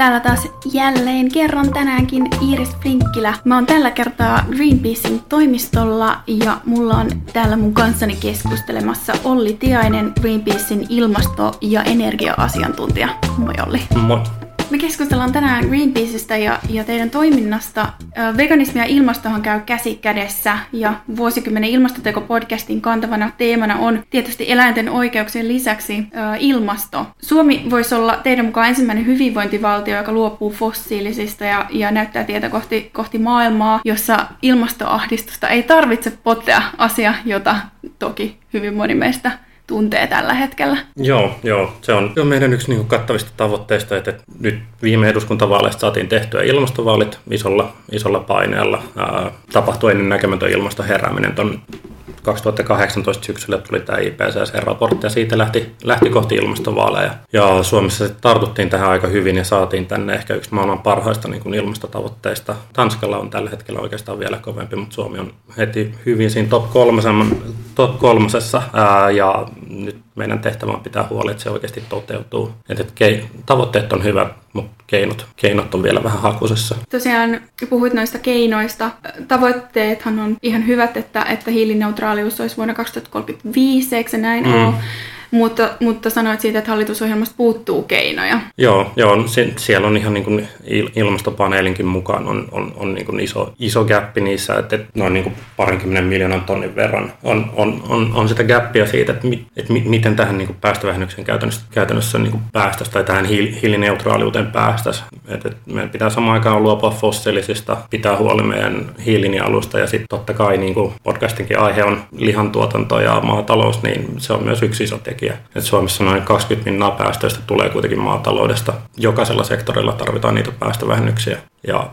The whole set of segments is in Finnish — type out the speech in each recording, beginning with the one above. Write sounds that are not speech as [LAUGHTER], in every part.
Täällä taas jälleen kerran tänäänkin Iiris Frinkkilä. Mä oon tällä kertaa Greenpeacein toimistolla ja mulla on täällä mun kanssani keskustelemassa Olli Tiainen, Greenpeacein ilmasto- ja energia-asiantuntija. Moi Olli. Moi. Me keskustellaan tänään Greenpeaceista ja, ja teidän toiminnasta. Veganismi ja ilmastohan käy käsi kädessä ja vuosikymmenen ilmastoteko-podcastin kantavana teemana on tietysti eläinten oikeuksien lisäksi ä, ilmasto. Suomi voisi olla teidän mukaan ensimmäinen hyvinvointivaltio, joka luopuu fossiilisista ja, ja näyttää tietä kohti, kohti maailmaa, jossa ilmastoahdistusta ei tarvitse potea asia, jota toki hyvin moni meistä tuntee tällä hetkellä. Joo, joo. Se on, on meidän yksi niin kattavista tavoitteista, että nyt viime eduskuntavaaleista saatiin tehtyä ilmastovaalit isolla, isolla paineella. Ää, tapahtui ennen näkemätön ilmastoherääminen tuon 2018 syksyllä tuli tämä IPCC-raportti ja siitä lähti, lähti kohti ilmastovaaleja. Ja Suomessa tartuttiin tähän aika hyvin ja saatiin tänne ehkä yksi maailman parhaista niin kuin ilmastotavoitteista. Tanskalla on tällä hetkellä oikeastaan vielä kovempi, mutta Suomi on heti hyvin siinä top, kolmosen, top kolmosessa ää, ja nyt meidän tehtävä on pitää huoli, että se oikeasti toteutuu. Että, kei, tavoitteet on hyvä, mutta keinot, keinot on vielä vähän hakusessa. Tosiaan puhuit noista keinoista. Tavoitteethan on ihan hyvät, että, että hiilineutraalius olisi vuonna 2035, eikö se näin mm. ole? Mutta, mutta sanoit siitä, että hallitusohjelmasta puuttuu keinoja. Joo, joo se, siellä on ihan niin kuin ilmastopaneelinkin mukaan on, on, on niin kuin iso, iso gappi niissä, että, noin niin kuin parinkymmenen miljoonan tonnin verran on, on, on, on sitä gappia siitä, että, mi, että mi, miten tähän niin kuin päästövähennyksen käytännössä, käytännössä niin kuin päästäisiin tai tähän hiilineutraaliuteen päästäisiin. Että, että meidän pitää samaan aikaan luopua fossiilisista, pitää huoli meidän hiilinielusta ja sitten totta kai niin kuin podcastinkin aihe on lihantuotanto ja maatalous, niin se on myös yksi iso tekijä tekijä. Et Suomessa noin 20 pinnaa päästöistä tulee kuitenkin maataloudesta. Jokaisella sektorilla tarvitaan niitä päästövähennyksiä. Ja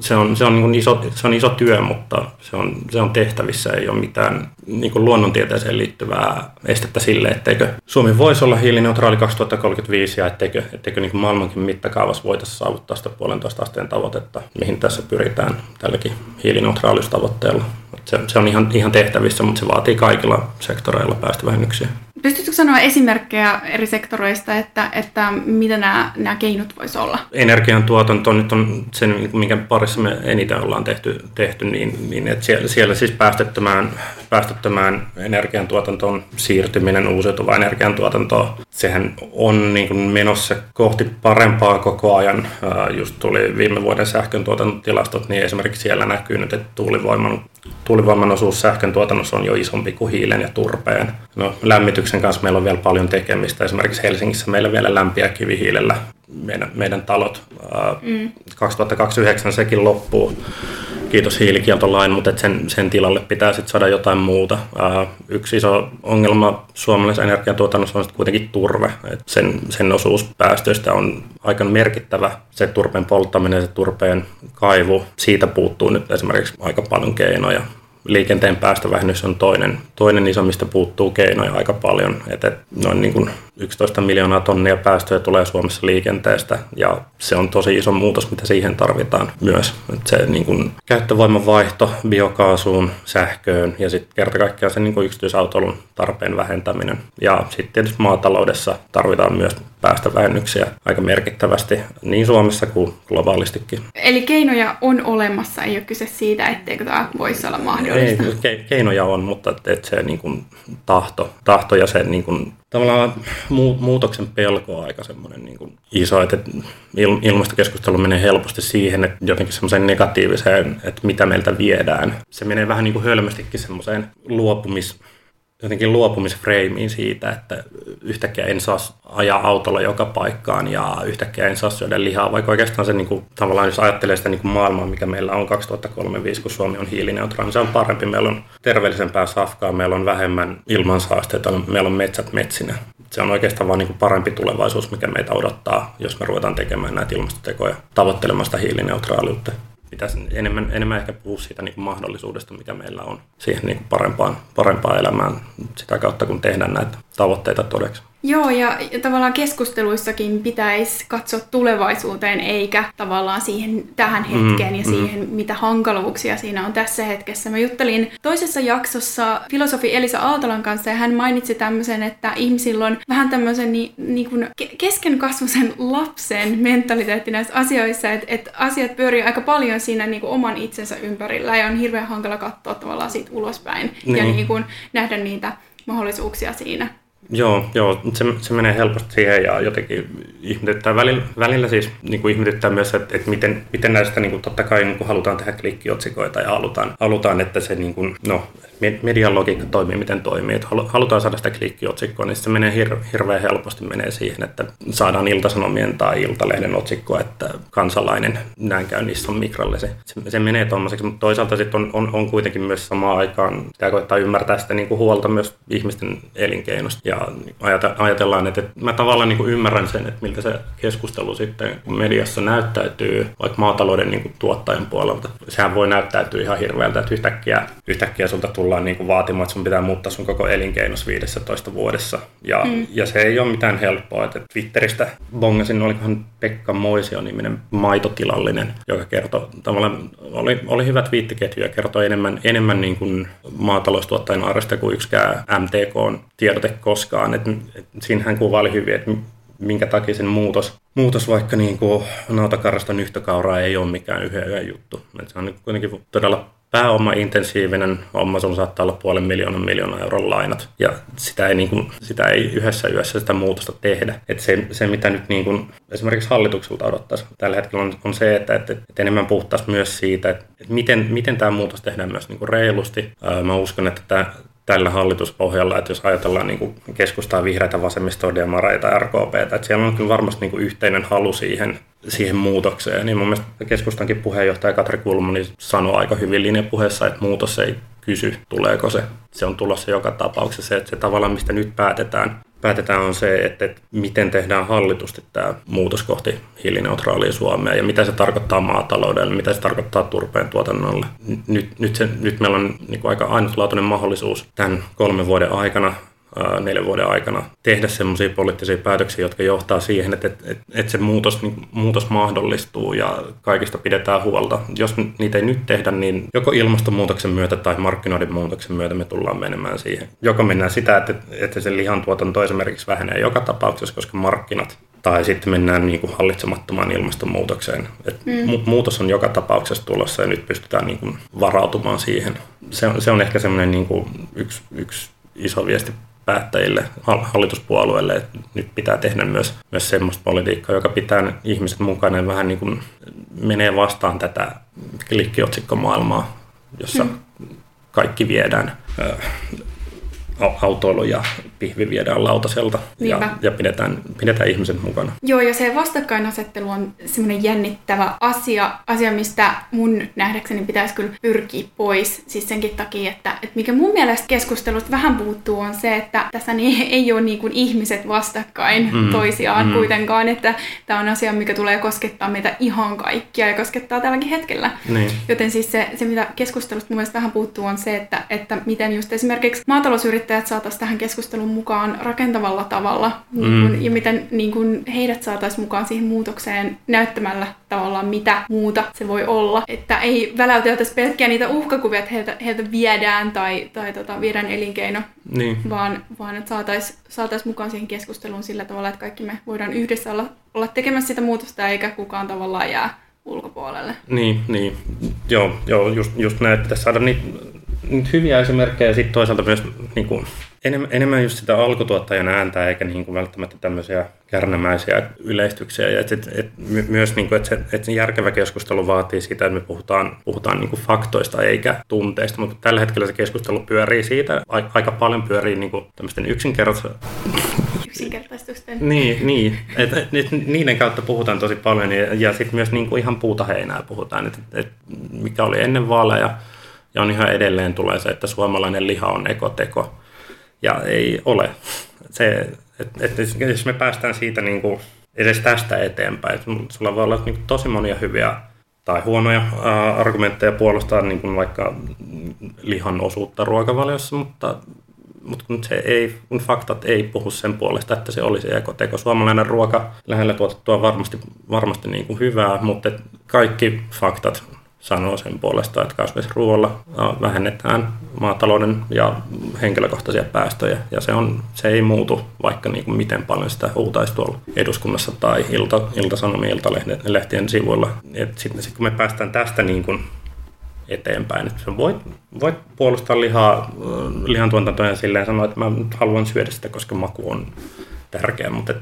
se on, se on, niin iso, se on iso työ, mutta se on, se on tehtävissä. Ei ole mitään niin luonnontieteeseen liittyvää estettä sille, etteikö Suomi voisi olla hiilineutraali 2035 ja etteikö, etteikö niin maailmankin mittakaavassa voitaisiin saavuttaa sitä puolentoista asteen tavoitetta, mihin tässä pyritään tälläkin hiilineutraaliustavoitteella. Se, se on ihan, ihan tehtävissä, mutta se vaatii kaikilla sektoreilla päästövähennyksiä. Pystytkö sanoa esimerkkejä eri sektoreista, että, että mitä nämä, nämä keinot voisi olla? Energiantuotanto nyt on sen, minkä parissa me eniten ollaan tehty, tehty niin, niin että siellä, siellä siis päästöttömään, päästöttömään energiantuotantoon siirtyminen uusiutuvaan energiantuotantoon, sehän on niin kuin menossa kohti parempaa koko ajan. Just tuli viime vuoden sähkön tuotantotilastot, niin esimerkiksi siellä näkyy nyt, että tuulivoiman, tuulivoiman osuus sähkön tuotannossa on jo isompi kuin hiilen ja turpeen. No, lämmityksen kanssa meillä on vielä paljon tekemistä. Esimerkiksi Helsingissä meillä vielä lämpiä kivihiilellä meidän, meidän talot. Mm. 2029 sekin loppuu, kiitos hiilikieltolain, mutta sen, sen tilalle pitää sitten saada jotain muuta. Yksi iso ongelma suomalaisessa energiantuotannossa on kuitenkin turve. Et sen, sen osuus päästöistä on aika merkittävä. Se turpeen polttaminen, se turpeen kaivu, siitä puuttuu nyt esimerkiksi aika paljon keinoja liikenteen päästövähennys on toinen, toinen iso, mistä puuttuu keinoja aika paljon. Että noin niin kuin 11 miljoonaa tonnia päästöjä tulee Suomessa liikenteestä ja se on tosi iso muutos, mitä siihen tarvitaan myös. Että se niin kuin käyttövoiman vaihto biokaasuun, sähköön ja sitten kerta kaikkiaan se niin kuin yksityisautoilun tarpeen vähentäminen. Ja sitten tietysti maataloudessa tarvitaan myös päästövähennyksiä aika merkittävästi niin Suomessa kuin globaalistikin. Eli keinoja on olemassa, ei ole kyse siitä, etteikö tämä voisi olla mahdollista? Ei, ke- keinoja on, mutta että se niin kuin tahto, tahto ja se niin kuin tavallaan muutoksen pelko on aika semmoinen niin kuin iso, että ilmastokeskustelu menee helposti siihen, että jotenkin semmoiseen negatiiviseen, että mitä meiltä viedään. Se menee vähän niin kuin hölmästikin semmoiseen luopumis jotenkin luopumisfreimiin siitä, että yhtäkkiä en saa ajaa autolla joka paikkaan ja yhtäkkiä en saa syödä lihaa, vaikka oikeastaan se niin kuin, tavallaan jos ajattelee sitä niin kuin maailmaa, mikä meillä on 2035, kun Suomi on hiilineutraali, niin se on parempi. Meillä on terveellisempää safkaa, meillä on vähemmän ilmansaasteita, meillä on metsät metsinä. Se on oikeastaan vaan niin kuin parempi tulevaisuus, mikä meitä odottaa, jos me ruvetaan tekemään näitä ilmastotekoja tavoittelemasta hiilineutraaliutta pitäisi enemmän, enemmän ehkä puhua siitä niin kuin mahdollisuudesta, mikä meillä on siihen niin kuin parempaan, parempaan elämään. Sitä kautta, kun tehdään näitä tavoitteita todeksi. Joo, ja, tavallaan keskusteluissakin pitäisi katsoa tulevaisuuteen, eikä tavallaan siihen tähän mm, hetkeen mm, ja siihen, mm. mitä hankaluuksia siinä on tässä hetkessä. Mä juttelin toisessa jaksossa filosofi Elisa Aaltolan kanssa, ja hän mainitsi tämmöisen, että ihmisillä on vähän tämmöisen ni, niin kuin keskenkasvuisen lapsen mentaliteetti näissä asioissa, että, että asiat pyörii aika paljon siinä niin kuin oman itsensä ympärillä, ja on hirveän hankala katsoa tavallaan siitä ulospäin niin. ja niin kuin nähdä niitä mahdollisuuksia siinä. Joo, joo se, se menee helposti siihen ja jotenkin ihmetyttää. Välillä, välillä siis niin kuin ihmetyttää myös, että, että miten, miten näistä niin kuin, totta kai niin kuin halutaan tehdä klikkiotsikoita ja halutaan, halutaan että se niin kuin, no, median logiikka toimii, miten toimii. Että halutaan saada sitä klikkiotsikkoa, niin se menee hir- hirveän helposti menee siihen, että saadaan iltasanomien tai iltalehden otsikkoa, että kansalainen näin käy niissä on mikralle. Se, se menee tuommoiseksi, mutta toisaalta sitten on, on, on, kuitenkin myös samaan aikaan, pitää koittaa ymmärtää sitä niin kuin huolta myös ihmisten elinkeinosta. Ja ajatellaan, että, että mä tavallaan niin kuin ymmärrän sen, että miltä se keskustelu sitten mediassa näyttäytyy, vaikka maatalouden niin kuin tuottajan puolelta. Sehän voi näyttäytyä ihan hirveältä, että yhtäkkiä, yhtäkkiä sulta tulee tullaan niin kuin vaatimaan, että sun pitää muuttaa sun koko elinkeinos 15 vuodessa. Ja, mm. ja se ei ole mitään helppoa. Että Twitteristä bongasin, olikohan Pekka Moisio niminen maitotilallinen, joka kertoi, tavallaan oli, oli hyvä twiittiketju ja kertoi enemmän, enemmän niin kuin maataloustuottajan arvosta kuin yksikään MTK on tiedote koskaan. Et, et, siinä hän kuvaili hyvin, että minkä takia sen muutos, muutos vaikka niin kuin nautakarrasta nyhtökauraa ei ole mikään yhden yön juttu. Et se on kuitenkin todella pääoma-intensiivinen homma, sulla saattaa olla puolen miljoonan miljoonan euron lainat, ja sitä ei, niin kuin, sitä ei yhdessä yössä sitä muutosta tehdä. Et se, se, mitä nyt niin kuin, esimerkiksi hallitukselta odottaisi tällä hetkellä on, on se, että, että, että enemmän puhuttaisiin myös siitä, että, että miten, miten tämä muutos tehdään myös niin kuin reilusti. Mä uskon, että tämä, tällä hallituspohjalla, että jos ajatellaan niin keskustaa vihreitä, vasemmistoa, demareita, RKP, että siellä on kyllä varmasti niin yhteinen halu siihen, siihen muutokseen. Niin mun mielestä keskustankin puheenjohtaja Katri Kulmani sanoi aika hyvin linjapuheessa, että muutos ei kysy, tuleeko se. Se on tulossa joka tapauksessa. Se, että se tavallaan, mistä nyt päätetään, päätetään on se, että, miten tehdään hallitusti tämä muutos kohti hiilineutraalia Suomea ja mitä se tarkoittaa maataloudelle, mitä se tarkoittaa turpeen tuotannolle. Nyt, nyt, se, nyt meillä on niin kuin aika ainutlaatuinen mahdollisuus tämän kolmen vuoden aikana neljän vuoden aikana tehdä semmoisia poliittisia päätöksiä, jotka johtaa siihen, että, että, että se muutos, niin muutos mahdollistuu ja kaikista pidetään huolta. Jos niitä ei nyt tehdä, niin joko ilmastonmuutoksen myötä tai markkinoiden muutoksen myötä me tullaan menemään siihen. Joko mennään sitä, että, että se lihantuotanto esimerkiksi vähenee joka tapauksessa, koska markkinat tai sitten mennään niin kuin hallitsemattomaan ilmastonmuutokseen. Et mm. Muutos on joka tapauksessa tulossa ja nyt pystytään niin kuin varautumaan siihen. Se on, se on ehkä semmoinen niin kuin yksi, yksi iso viesti päättäjille, hallituspuolueille, että nyt pitää tehdä myös, myös semmoista politiikkaa, joka pitää ihmiset mukana ja vähän niin kuin menee vastaan tätä klikkiotsikkomaailmaa, jossa mm. kaikki viedään autoilu ja pihvi viedään lautaselta ja, ja pidetään, pidetään ihmiset mukana. Joo, ja se vastakkainasettelu on semmoinen jännittävä asia, asia, mistä mun nähdäkseni pitäisi kyllä pyrkiä pois. Siis senkin takia, että, että mikä mun mielestä keskustelusta vähän puuttuu on se, että tässä niin [LAUGHS] ei ole niin kuin ihmiset vastakkain mm, toisiaan mm. kuitenkaan, että tämä on asia, mikä tulee koskettaa meitä ihan kaikkia ja koskettaa tälläkin hetkellä. Niin. Joten siis se, se, mitä keskustelusta mun mielestä vähän puuttuu on se, että, että miten just esimerkiksi maatalousyrittäjät saataisiin tähän keskusteluun keskustelun mukaan rakentavalla tavalla niin kun, mm. ja miten niin kun heidät saataisiin mukaan siihen muutokseen näyttämällä tavallaan mitä muuta se voi olla. Että ei väläyteltäisi pelkkiä niitä uhkakuvia, että heiltä, heiltä viedään tai, tai tota, viedään elinkeino, niin. vaan, vaan että saataisiin saatais mukaan siihen keskusteluun sillä tavalla, että kaikki me voidaan yhdessä olla, olla tekemässä sitä muutosta eikä kukaan tavallaan jää ulkopuolelle. Niin, niin. Joo, joo just, just näin, että saada niitä hyviä esimerkkejä ja sitten toisaalta myös niin kuin, enemmän, enemmän just sitä alkutuottajan ääntä, eikä niin kuin välttämättä tämmöisiä kärnämäisiä yleistyksiä. Ja et, et, et, myös niin kuin, että, se, että se järkevä keskustelu vaatii sitä, että me puhutaan, puhutaan niin kuin faktoista eikä tunteista, mutta tällä hetkellä se keskustelu pyörii siitä, aika paljon pyörii niin kuin tämmöisten yksinkertaisten yksinkertaistusten. niin, niin. Et, et, et, niiden kautta puhutaan tosi paljon ja, ja sitten myös niin kuin ihan puuta heinää puhutaan, että et, mikä oli ennen vaaleja ja on ihan edelleen tulee se, että suomalainen liha on ekoteko ja ei ole. Se, et, et, jos me päästään siitä niin kuin edes tästä eteenpäin, että sulla voi olla niin tosi monia hyviä tai huonoja ää, argumentteja puolustaa niin kuin vaikka lihan osuutta ruokavaliossa, mutta mutta kun, se ei, kun faktat ei puhu sen puolesta, että se olisi ekoteko. Suomalainen ruoka lähellä tuotettua varmasti, varmasti niin kuin hyvää, mutta kaikki faktat sanoo sen puolesta, että kasvisruoalla vähennetään maatalouden ja henkilökohtaisia päästöjä. Ja se, on, se ei muutu, vaikka niin kuin miten paljon sitä huutaisi tuolla eduskunnassa tai ilta, iltasanomien iltalehtien sivuilla. Sitten sit kun me päästään tästä niin kuin eteenpäin. Että voit, voit puolustaa lihaa, lihantuotantoja silleen sanoa, että mä haluan syödä sitä, koska maku on tärkeä, mutta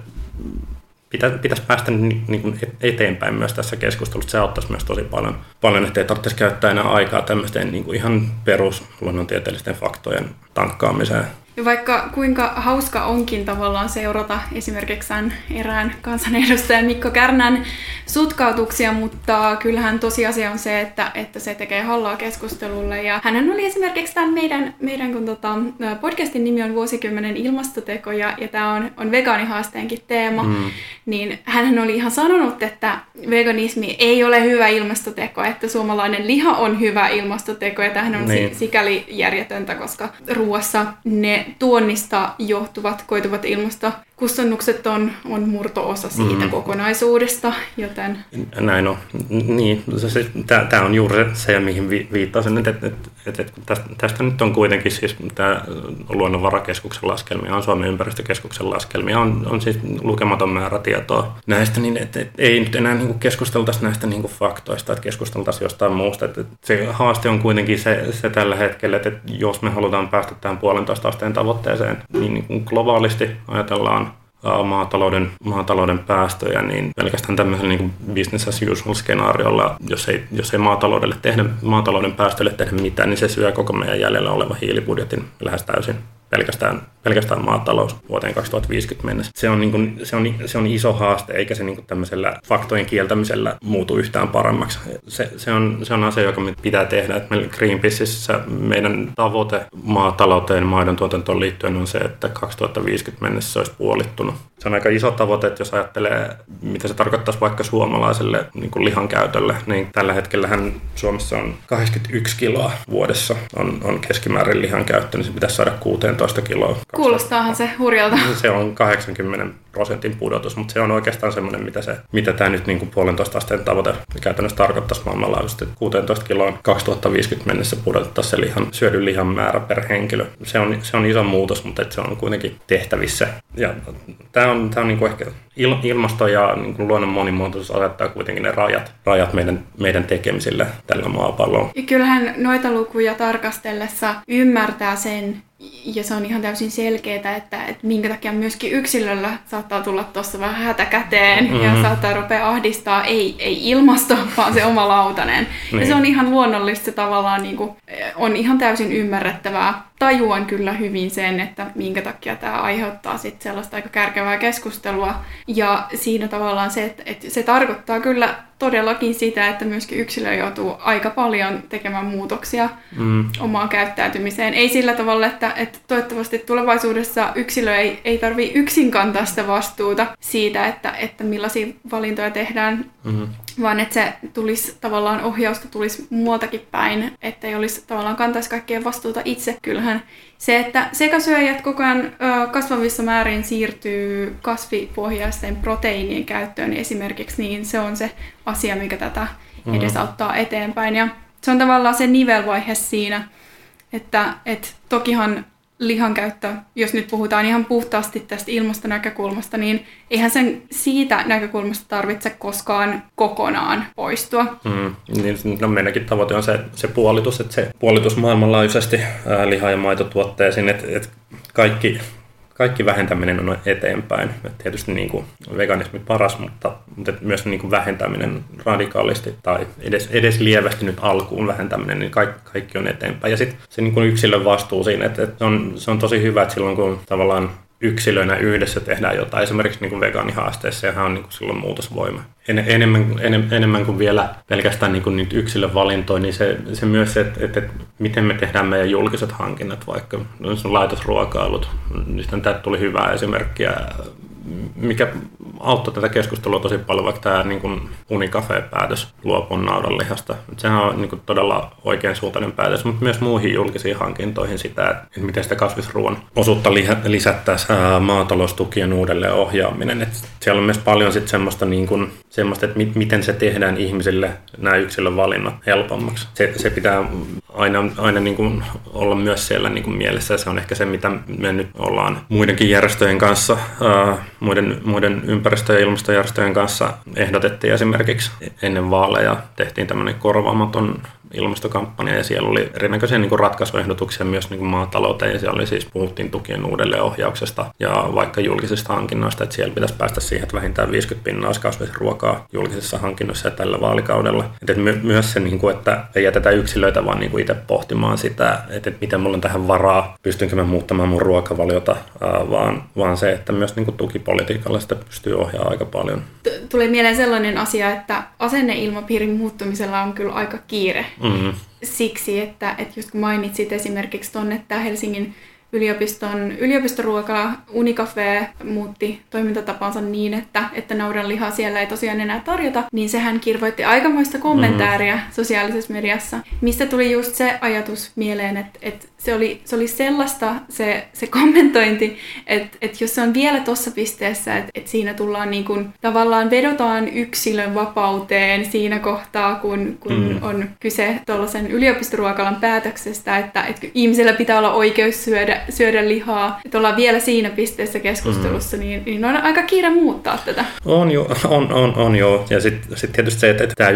pitäisi, pitäisi päästä niin kuin eteenpäin myös tässä keskustelussa. Se auttaisi myös tosi paljon, paljon ettei tarvitsisi käyttää enää aikaa tämmöisten niin kuin ihan perus luonnontieteellisten faktojen tankkaamiseen. Ja vaikka kuinka hauska onkin tavallaan seurata esimerkiksi erään kansanedustajan Mikko Kärnän sutkautuksia, mutta kyllähän tosiasia on se, että, että se tekee hallaa keskustelulle. Ja hän oli esimerkiksi tämän meidän, meidän kun tota, podcastin nimi on Vuosikymmenen ilmastoteko ja, ja tämä on, on vegaanihaasteenkin teema, mm. niin hän oli ihan sanonut, että veganismi ei ole hyvä ilmastoteko, että suomalainen liha on hyvä ilmastoteko ja tähän on niin. sikäli järjetöntä, koska ruoassa ne tuonnista johtuvat koituvat ilmastokustannukset on, on murto-osa siitä mm. kokonaisuudesta, joten... Näin on. Niin, tämä on juuri se, mihin vi, viittasin, että, että, että, että tästä, tästä nyt on kuitenkin siis tämä Luonnonvarakeskuksen laskelmia, on Suomen ympäristökeskuksen laskelmia, on, on siis lukematon määrä tietoa näistä, niin että, että ei nyt enää niin keskusteltaisi näistä niin faktoista, että keskusteltaisiin jostain muusta. Että, että se haaste on kuitenkin se, se tällä hetkellä, että jos me halutaan päästä tähän puolentoista asteen tavoitteeseen, niin, niin globaalisti ajatellaan maatalouden, maatalouden päästöjä, niin pelkästään tämmöisellä niin business as usual skenaariolla, jos ei, jos ei maataloudelle tehdä, maatalouden päästöille tehdä mitään, niin se syö koko meidän jäljellä oleva hiilibudjetin lähes täysin pelkästään, pelkästään maatalous vuoteen 2050 mennessä. Se on, niin kuin, se on, se on iso haaste, eikä se niin kuin tämmöisellä faktojen kieltämisellä muutu yhtään paremmaksi. Se, se, on, se on asia, joka me pitää tehdä. Että meillä Greenpeaceissa meidän tavoite maatalouteen maidon tuotantoon liittyen on se, että 2050 mennessä se olisi puolittunut. Se on aika iso tavoite, että jos ajattelee, mitä se tarkoittaisi vaikka suomalaiselle niin kuin lihan käytölle, niin tällä hetkellä Suomessa on 81 kiloa vuodessa on, on keskimäärin lihan käyttö, niin se pitäisi saada 16 15 kiloa. Kuulostaahan se hurjalta. [LAUGHS] Se on 80 prosentin pudotus, mutta se on oikeastaan semmoinen, mitä, se, mitä tämä nyt niin kuin puolentoista asteen tavoite käytännössä tarkoittaisi maailmanlaajuisesti. 16 kiloa 2050 mennessä pudotettaisiin se lihan, syödyn lihan määrä per henkilö. Se on, se on iso muutos, mutta se on kuitenkin tehtävissä. Ja tämä on, tämä on niin kuin ehkä il, ilmasto ja niin kuin luonnon monimuotoisuus asettaa kuitenkin ne rajat, rajat meidän, meidän tekemisille tällä maapallolla. Ja kyllähän noita lukuja tarkastellessa ymmärtää sen, ja se on ihan täysin selkeää, että, että minkä takia myöskin yksilöllä saattaa tulla tuossa vähän hätäkäteen mm-hmm. ja saattaa rupea ahdistaa, ei, ei ilmasto, [LAUGHS] vaan se oma lautanen. Niin. Ja se on ihan luonnollista, se tavallaan niin kuin, on ihan täysin ymmärrettävää. Tajuan kyllä hyvin sen, että minkä takia tämä aiheuttaa sit sellaista aika kärkevää keskustelua. Ja siinä tavallaan se, että, että se tarkoittaa kyllä todellakin sitä, että myöskin yksilö joutuu aika paljon tekemään muutoksia mm. omaan käyttäytymiseen. Ei sillä tavalla, että, että toivottavasti tulevaisuudessa yksilö ei, ei tarvitse yksin kantaa sitä vastuuta siitä, että, että millaisia valintoja tehdään, mm. Vaan että se tulisi tavallaan ohjausta tulisi muualtakin päin, että ei olisi tavallaan kantaisi kaikkea vastuuta itse. Kyllähän se, että sekasyöjät koko ajan kasvavissa määrin siirtyy kasvipohjaisten proteiinien käyttöön esimerkiksi, niin se on se asia, mikä tätä mm-hmm. edesauttaa eteenpäin. Ja se on tavallaan se nivelvaihe siinä, että et tokihan lihan käyttö, jos nyt puhutaan ihan puhtaasti tästä ilmastonäkökulmasta, niin eihän sen siitä näkökulmasta tarvitse koskaan kokonaan poistua. Mm, niin, no meidänkin tavoite on se, se puolitus, että se puolitus maailmanlaajuisesti ää, liha- ja maitotuotteisiin, että, että kaikki kaikki vähentäminen on eteenpäin. Et tietysti niin kuin veganismi paras, mutta, mutta myös niin kuin vähentäminen radikaalisti tai edes, edes lievästi nyt alkuun vähentäminen, niin kaikki, kaikki on eteenpäin. Ja sitten se niin kuin yksilön vastuu siinä, että, se, on, se on tosi hyvä, että silloin kun tavallaan yksilöinä yhdessä tehdään jotain, esimerkiksi niin kuin vegaanihaasteessa, ja on niin kuin silloin muutosvoima. En, enemmän, en, enemmän kuin vielä pelkästään niin kuin niitä yksilön valintoja, niin se, se myös se, että, että, että miten me tehdään meidän julkiset hankinnat, vaikka laitosruokailut. Niistä täältä tuli hyvää esimerkkiä mikä auttoi tätä keskustelua tosi paljon, vaikka tämä niin kuin Unicafe-päätös luopua naudanlihasta. Sehän on niin kuin todella oikein suuntainen päätös, mutta myös muihin julkisiin hankintoihin sitä, että miten sitä kasvisruoan osuutta lisättäisiin maataloustukien uudelleen ohjaaminen. Että siellä on myös paljon sit semmoista, niin kuin, semmoista, että miten se tehdään ihmisille nämä yksilön valinnat helpommaksi. Se, se pitää aina, aina niin kuin olla myös siellä niin kuin mielessä ja se on ehkä se, mitä me nyt ollaan muidenkin järjestöjen kanssa, ää, muiden, muiden ympäristö- ja ilmastojärjestöjen kanssa ehdotettiin esimerkiksi ennen vaaleja. Tehtiin tämmöinen korvaamaton ilmastokampanja ja siellä oli erinäköisiä niin ratkaisuehdotuksia myös niin maatalouteen ja siellä oli siis puhuttiin tukien uudelleenohjauksesta ja vaikka julkisista hankinnoista, että siellä pitäisi päästä siihen, että vähintään 50 pinnaa olisi kasvisruokaa julkisissa hankinnoissa ja tällä vaalikaudella. Että my- myös se, niin kuin, että ei jätetä yksilöitä vaan niin kuin itse pohtimaan sitä, että, että miten mulla on tähän varaa, pystynkö mä muuttamaan mun ruokavaliota, vaan, vaan se, että myös niin kuin tukipolitiikalla sitä pystyy ohjaamaan aika paljon. Tulee mieleen sellainen asia, että asenneilmapiirin muuttumisella on kyllä aika kiire. Mm-hmm. Siksi, että, että just kun mainitsit esimerkiksi tuonne, että Helsingin yliopiston yliopistoruokala Unicafe muutti toimintatapansa niin, että, että naudanlihaa siellä ei tosiaan enää tarjota, niin sehän kirvoitti aikamoista kommentaaria mm. sosiaalisessa mediassa, mistä tuli just se ajatus mieleen, että, että se, oli, se oli sellaista se, se kommentointi, että, että jos se on vielä tuossa pisteessä, että, että siinä tullaan niin kuin, tavallaan vedotaan yksilön vapauteen siinä kohtaa, kun, kun mm. on kyse tuollaisen yliopistoruokalan päätöksestä, että, että ihmisellä pitää olla oikeus syödä syödä lihaa, että ollaan vielä siinä pisteessä keskustelussa, mm. niin, niin on aika kiire muuttaa tätä. On jo, on, on, on jo. Ja sitten sit tietysti se, että, että tämä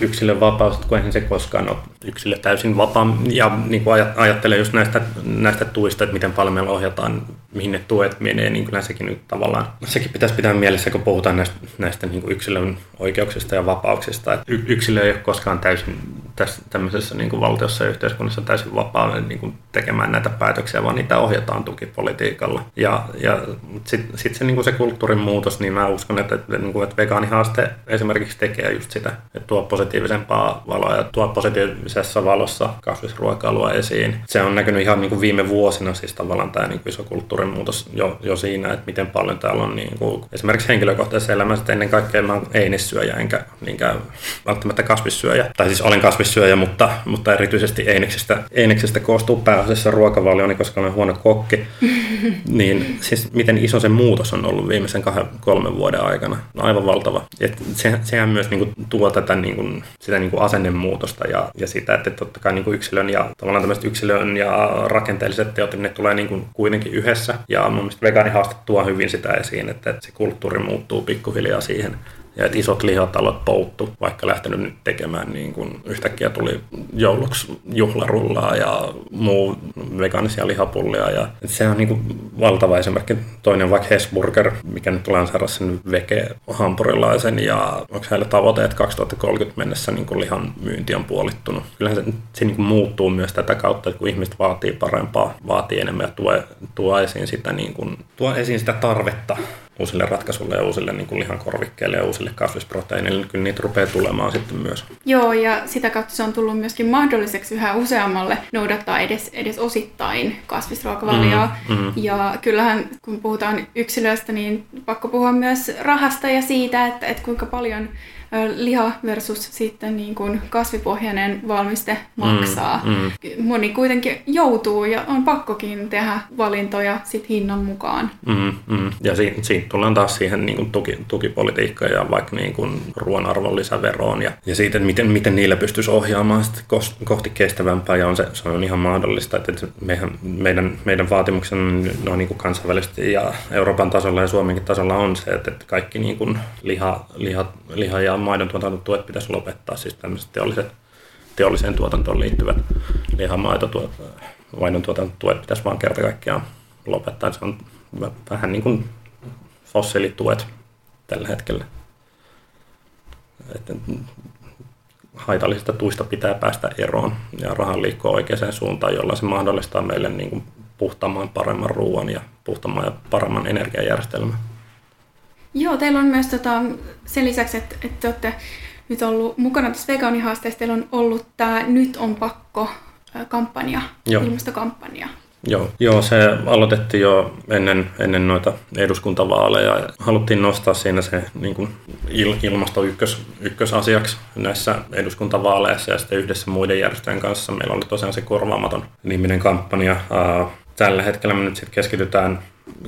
yksilön vapaus, kun eihän se koskaan ole yksilö täysin vapaa, ja niin kuin ajattelee just näistä, näistä tuista, että miten paljon meillä ohjataan, mihin ne tuet menee, niin kyllä sekin nyt tavallaan, sekin pitäisi pitää mielessä, kun puhutaan näistä, näistä niin kuin yksilön oikeuksista ja vapauksista, että yksilö ei ole koskaan täysin tässä tämmöisessä niin kuin valtiossa ja yhteiskunnassa täysin vapaa niin kuin tekemään näitä päätöksiä, vaan niitä ohjataan tukipolitiikalla. Ja, ja sitten sit se, niin se kulttuurin muutos, niin mä uskon, että, että, niin kuin, että vegaanihaaste esimerkiksi tekee just sitä, että tuo positiivisempaa valoa ja tuo positiivisessa valossa kasvisruokailua esiin. Se on näkynyt ihan niin kuin viime vuosina siis tavallaan tämä niin kuin iso kulttuurin muutos jo, jo siinä, että miten paljon täällä on niin kuin, esimerkiksi henkilökohtaisessa elämässä ennen kaikkea mä oon einessyöjä enkä niinkään välttämättä kasvissyöjä. Tai siis olen kasvissyöjä, mutta, mutta erityisesti eineksestä, eineksestä koostuu pääasiassa ruokavalioni, koska olen huono kokki. [LAUGHS] niin siis miten iso se muutos on ollut viimeisen kahden, kolmen vuoden aikana. No, aivan valtava. Et se, sehän myös niinku tuo tätä niinku, sitä niinku asennemuutosta ja, ja sitä, että totta kai niinku yksilön ja tavallaan tämmöiset yksilön ja rakenteelliset teot, ne tulee niinku kuitenkin yhdessä. Ja mun mielestä vegaanihaaste tuo hyvin sitä esiin, että se kulttuuri muuttuu pikkuhiljaa siihen ja että isot lihatalot pouttu, vaikka lähtenyt nyt tekemään niin kuin yhtäkkiä tuli jouluksi juhlarullaa ja muu vegaanisia lihapullia. Ja se on niin kuin valtava esimerkki. Toinen vaikka Hesburger, mikä nyt saada sen veke hampurilaisen ja onko heillä tavoite, että 2030 mennessä niin kuin lihan myynti on puolittunut. Kyllähän se, se niin kuin muuttuu myös tätä kautta, että kun ihmiset vaatii parempaa, vaatii enemmän ja tuo, tuo esiin sitä, niin kuin, tuo esiin sitä tarvetta uusille ratkaisuille ja uusille niin kuin lihankorvikkeille ja uusille kasvisproteiineille, niin kyllä niitä rupeaa tulemaan sitten myös. Joo, ja sitä kautta se on tullut myöskin mahdolliseksi yhä useammalle noudattaa edes, edes osittain kasvisruokavalioa. Mm, mm. Ja kyllähän, kun puhutaan yksilöstä, niin pakko puhua myös rahasta ja siitä, että, että kuinka paljon liha versus sitten niin kuin kasvipohjainen valmiste maksaa. Mm, mm. Moni kuitenkin joutuu ja on pakkokin tehdä valintoja sit hinnan mukaan. Mm, mm. Ja siitä, siitä tullaan taas siihen niin kuin tuki, tukipolitiikkaan ja vaikka niin kuin ruoan arvonlisäveroon ja, ja siitä, että miten, miten niillä pystyisi ohjaamaan sitten kohti kestävämpää ja on se, se on ihan mahdollista, että meidän, meidän, meidän vaatimuksena no, niin kuin kansainvälisesti ja Euroopan tasolla ja Suomenkin tasolla on se, että kaikki niin kuin liha, liha, liha ja maidon tuotantotuet pitäisi lopettaa, siis tämmöiset teolliset, teolliseen tuotantoon liittyvät lihamaitotuet, maidon tuotantotuet pitäisi vaan kerta kaikkiaan lopettaa. Se on vähän niin kuin fossiilituet tällä hetkellä. Että haitallisista tuista pitää päästä eroon ja rahan liikkuu oikeaan suuntaan, jolla se mahdollistaa meille niin kuin paremman ruoan ja puhtaamman ja paremman energiajärjestelmän. Joo, teillä on myös tota, sen lisäksi, että, että te olette nyt ollut mukana tässä vegaanihaasteessa, teillä on ollut tämä Nyt on pakko kampanja, Joo. ilmastokampanja. Joo, joo se aloitettiin jo ennen, ennen noita eduskuntavaaleja. Haluttiin nostaa siinä se niin kuin il, ilmasto ykkös, ykkösasiaksi näissä eduskuntavaaleissa ja sitten yhdessä muiden järjestöjen kanssa. Meillä oli tosiaan se korvaamaton niminen kampanja. Tällä hetkellä me nyt sitten keskitytään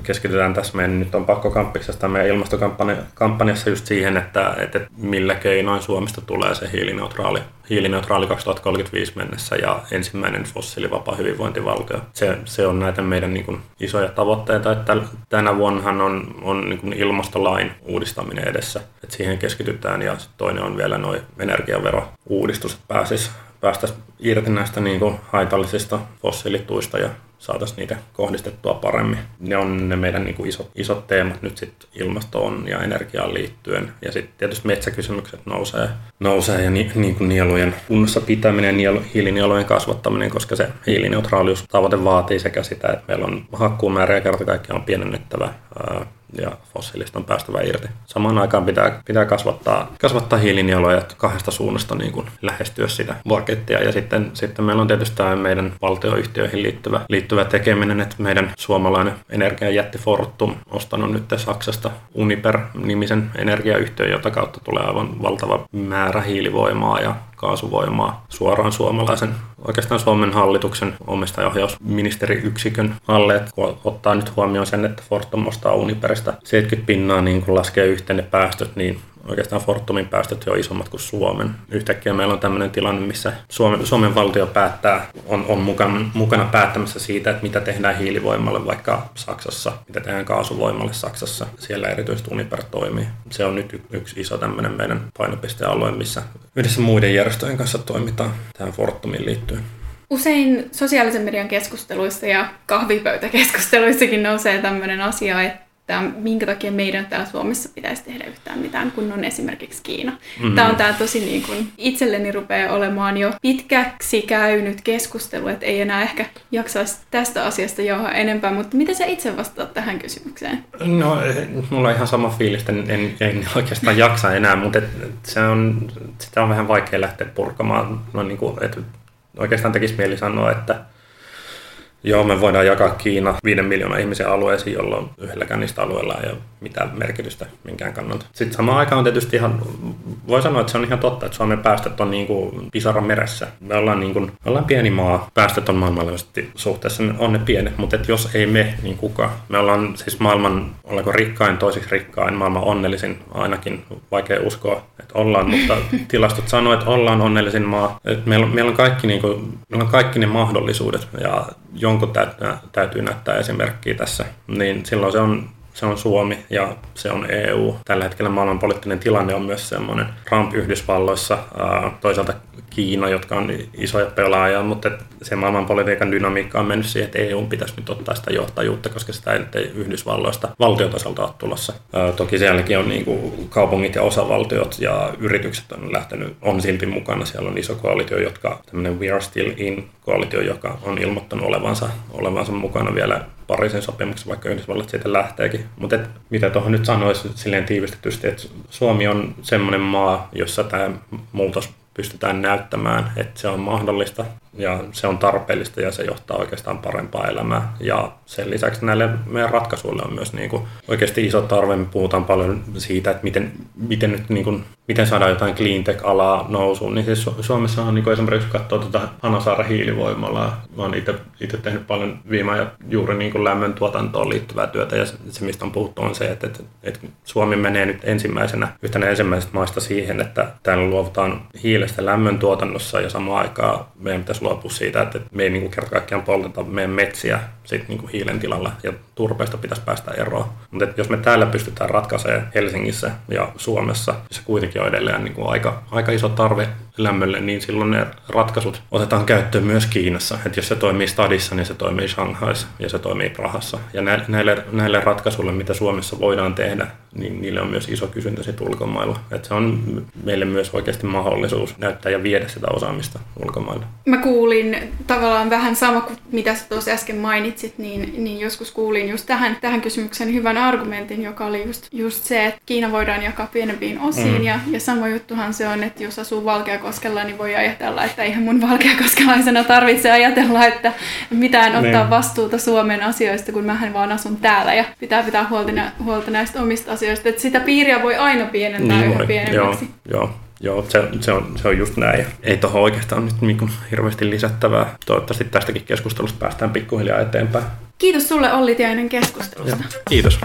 keskitytään tässä meidän nyt on pakko kamppiksesta meidän ilmastokampanjassa just siihen, että, että millä keinoin Suomesta tulee se hiilineutraali, hiilineutraali 2035 mennessä ja ensimmäinen fossiilivapaa hyvinvointivaltio. Se, se on näitä meidän niin kuin, isoja tavoitteita, että tänä vuonnahan on, on niin kuin ilmastolain uudistaminen edessä, että siihen keskitytään ja toinen on vielä noin energiaverouudistus, että pääsisi päästäisiin irti näistä niin kuin haitallisista fossiilituista ja saataisiin niitä kohdistettua paremmin. Ne on ne meidän niin kuin isot, isot teemat nyt sitten ilmastoon ja energiaan liittyen. Ja sitten tietysti metsäkysymykset nousee, nousee ja ni, niin kuin nielujen kunnossa pitäminen, nielu, hiilinielujen kasvattaminen, koska se hiilineutraaliustavoite vaatii sekä sitä, että meillä on hakkuumääriä kerta kaikkiaan pienennettävä ää, ja fossiilista on päästävä irti. Samaan aikaan pitää, pitää kasvattaa, kasvattaa hiilinieluja kahdesta suunnasta niin kuin lähestyä sitä pakettia. Ja sitten, sitten meillä on tietysti tämä meidän valtioyhtiöihin liittyvä, liittyvä tekeminen, että meidän suomalainen energiajätti Fortum ostanut nyt Saksasta Uniper-nimisen energiayhtiön, jota kautta tulee aivan valtava määrä hiilivoimaa ja kaasuvoimaa suoraan suomalaisen, oikeastaan Suomen hallituksen omistajaohjausministeriyksikön alle, että kun ottaa nyt huomioon sen, että Fortum ostaa Uniperistä 70 pinnaa, niin kun laskee yhteen ne päästöt, niin oikeastaan Fortumin päästöt jo isommat kuin Suomen. Yhtäkkiä meillä on tämmöinen tilanne, missä Suomen, Suomen valtio päättää, on, on mukana, mukana päättämässä siitä, että mitä tehdään hiilivoimalle vaikka Saksassa, mitä tehdään kaasuvoimalle Saksassa. Siellä erityisesti Uniper toimii. Se on nyt yksi iso tämmöinen meidän painopistealue, missä yhdessä muiden järjestöjen kanssa toimitaan tähän Fortumiin liittyen. Usein sosiaalisen median keskusteluissa ja kahvipöytäkeskusteluissakin nousee tämmöinen asia, että että minkä takia meidän täällä Suomessa pitäisi tehdä yhtään mitään, kun on esimerkiksi Kiina. Mm-hmm. Tämä on tämä tosi niin kuin, itselleni rupeaa olemaan jo pitkäksi käynyt keskustelu, että ei enää ehkä jaksaisi tästä asiasta johon enempää, mutta miten sä itse vastaat tähän kysymykseen? No, mulla on ihan sama fiilis, että en, en oikeastaan jaksa enää, mutta et, se on, sitä on vähän vaikea lähteä purkamaan. No, niin kuin, että oikeastaan tekisi mieli sanoa, että Joo, me voidaan jakaa Kiina viiden miljoonan ihmisen alueisiin, jolloin yhdelläkään niistä alueilla ei ole mitään merkitystä minkään kannalta. Sitten samaan aikaan on tietysti ihan, voi sanoa, että se on ihan totta, että Suomen päästöt on niin kuin pisara meressä. Me ollaan, niin kuin, me ollaan pieni maa, päästöt on maailmanlaajuisesti suhteessa, on ne pienet, mutta että jos ei me, niin kuka? Me ollaan siis maailman, ollaanko rikkain, toisiksi rikkain, maailman onnellisin, ainakin vaikea uskoa, että ollaan, mutta [LAUGHS] tilastot sanoo, että ollaan onnellisin maa. Että meillä, meillä, on kaikki, niin kuin, meillä on kaikki ne mahdollisuudet ja jonkun täytyy, täytyy näyttää esimerkkiä tässä, niin silloin se on se on Suomi ja se on EU. Tällä hetkellä maailmanpoliittinen tilanne on myös semmoinen. Trump Yhdysvalloissa, toisaalta Kiina, jotka on isoja pelaajia, mutta se maailmanpolitiikan dynamiikka on mennyt siihen, että EU pitäisi nyt ottaa sitä johtajuutta, koska sitä ei nyt Yhdysvalloista valtiotasolta ole tulossa. Toki sielläkin on niin kuin kaupungit ja osavaltiot ja yritykset on lähtenyt, on silti mukana. Siellä on iso koalitio, jotka, tämmöinen We Are Still In koalitio, joka on ilmoittanut olevansa, olevansa mukana vielä Pariisin sopimuksessa, vaikka Yhdysvallat siitä lähteekin. Mutta mitä tuohon nyt sanoisi silleen tiivistetysti, että Suomi on semmoinen maa, jossa tämä muutos pystytään näyttämään, että se on mahdollista ja se on tarpeellista ja se johtaa oikeastaan parempaa elämää. Ja sen lisäksi näille meidän ratkaisuille on myös niin kuin oikeasti iso tarve. Me puhutaan paljon siitä, että miten, miten, nyt niin kuin, miten saadaan jotain cleantech-alaa nousuun. Niin siis Suomessa on niin esimerkiksi katsoa tuota Hanasaaren hiilivoimalaa. Mä oon itse tehnyt paljon viime ajan juuri niin kuin lämmön tuotantoon liittyvää työtä ja se, mistä on puhuttu, on se, että, että, että Suomi menee nyt ensimmäisenä, yhtenä ensimmäisestä maista siihen, että täällä luovutaan hiilestä lämmön tuotannossa ja samaan aikaan meidän pitäisi luopua siitä, että me ei niin kerta kaikkiaan polteta meidän metsiä sit niin kuin hiilen tilalla ja turpeesta pitäisi päästä eroon. Mutta jos me täällä pystytään ratkaisemaan Helsingissä ja Suomessa, missä kuitenkin on edelleen niin kuin aika, aika iso tarve lämmölle, niin silloin ne ratkaisut otetaan käyttöön myös Kiinassa. Et jos se toimii Stadissa, niin se toimii Shanghaissa ja se toimii Prahassa. Ja näille, näille ratkaisuille, mitä Suomessa voidaan tehdä, niin niille on myös iso kysyntä sitten ulkomailla. Et se on meille myös oikeasti mahdollisuus näyttää ja viedä sitä osaamista ulkomailla. Mä kuulin kuulin tavallaan vähän sama kuin mitä sä tuossa äsken mainitsit, niin, niin joskus kuulin just tähän, tähän kysymykseen hyvän argumentin, joka oli just, just se, että Kiina voidaan jakaa pienempiin osiin. Mm. Ja, ja sama juttuhan se on, että jos asuu Valkeakoskella, niin voi ajatella, että eihän mun valkeakoskelaisena tarvitse ajatella, että mitään ottaa niin. vastuuta Suomen asioista, kun mähän vaan asun täällä ja pitää pitää huolta, huolta näistä omista asioista. Että sitä piiriä voi aina pienentää niin yhä pienemmäksi. Joo, joo. Joo, se, se, on, se on just näin. Ei tuohon oikeastaan nyt niin hirveästi lisättävää. Toivottavasti tästäkin keskustelusta päästään pikkuhiljaa eteenpäin. Kiitos sulle Olli Tiainen keskustelusta. Ja, kiitos.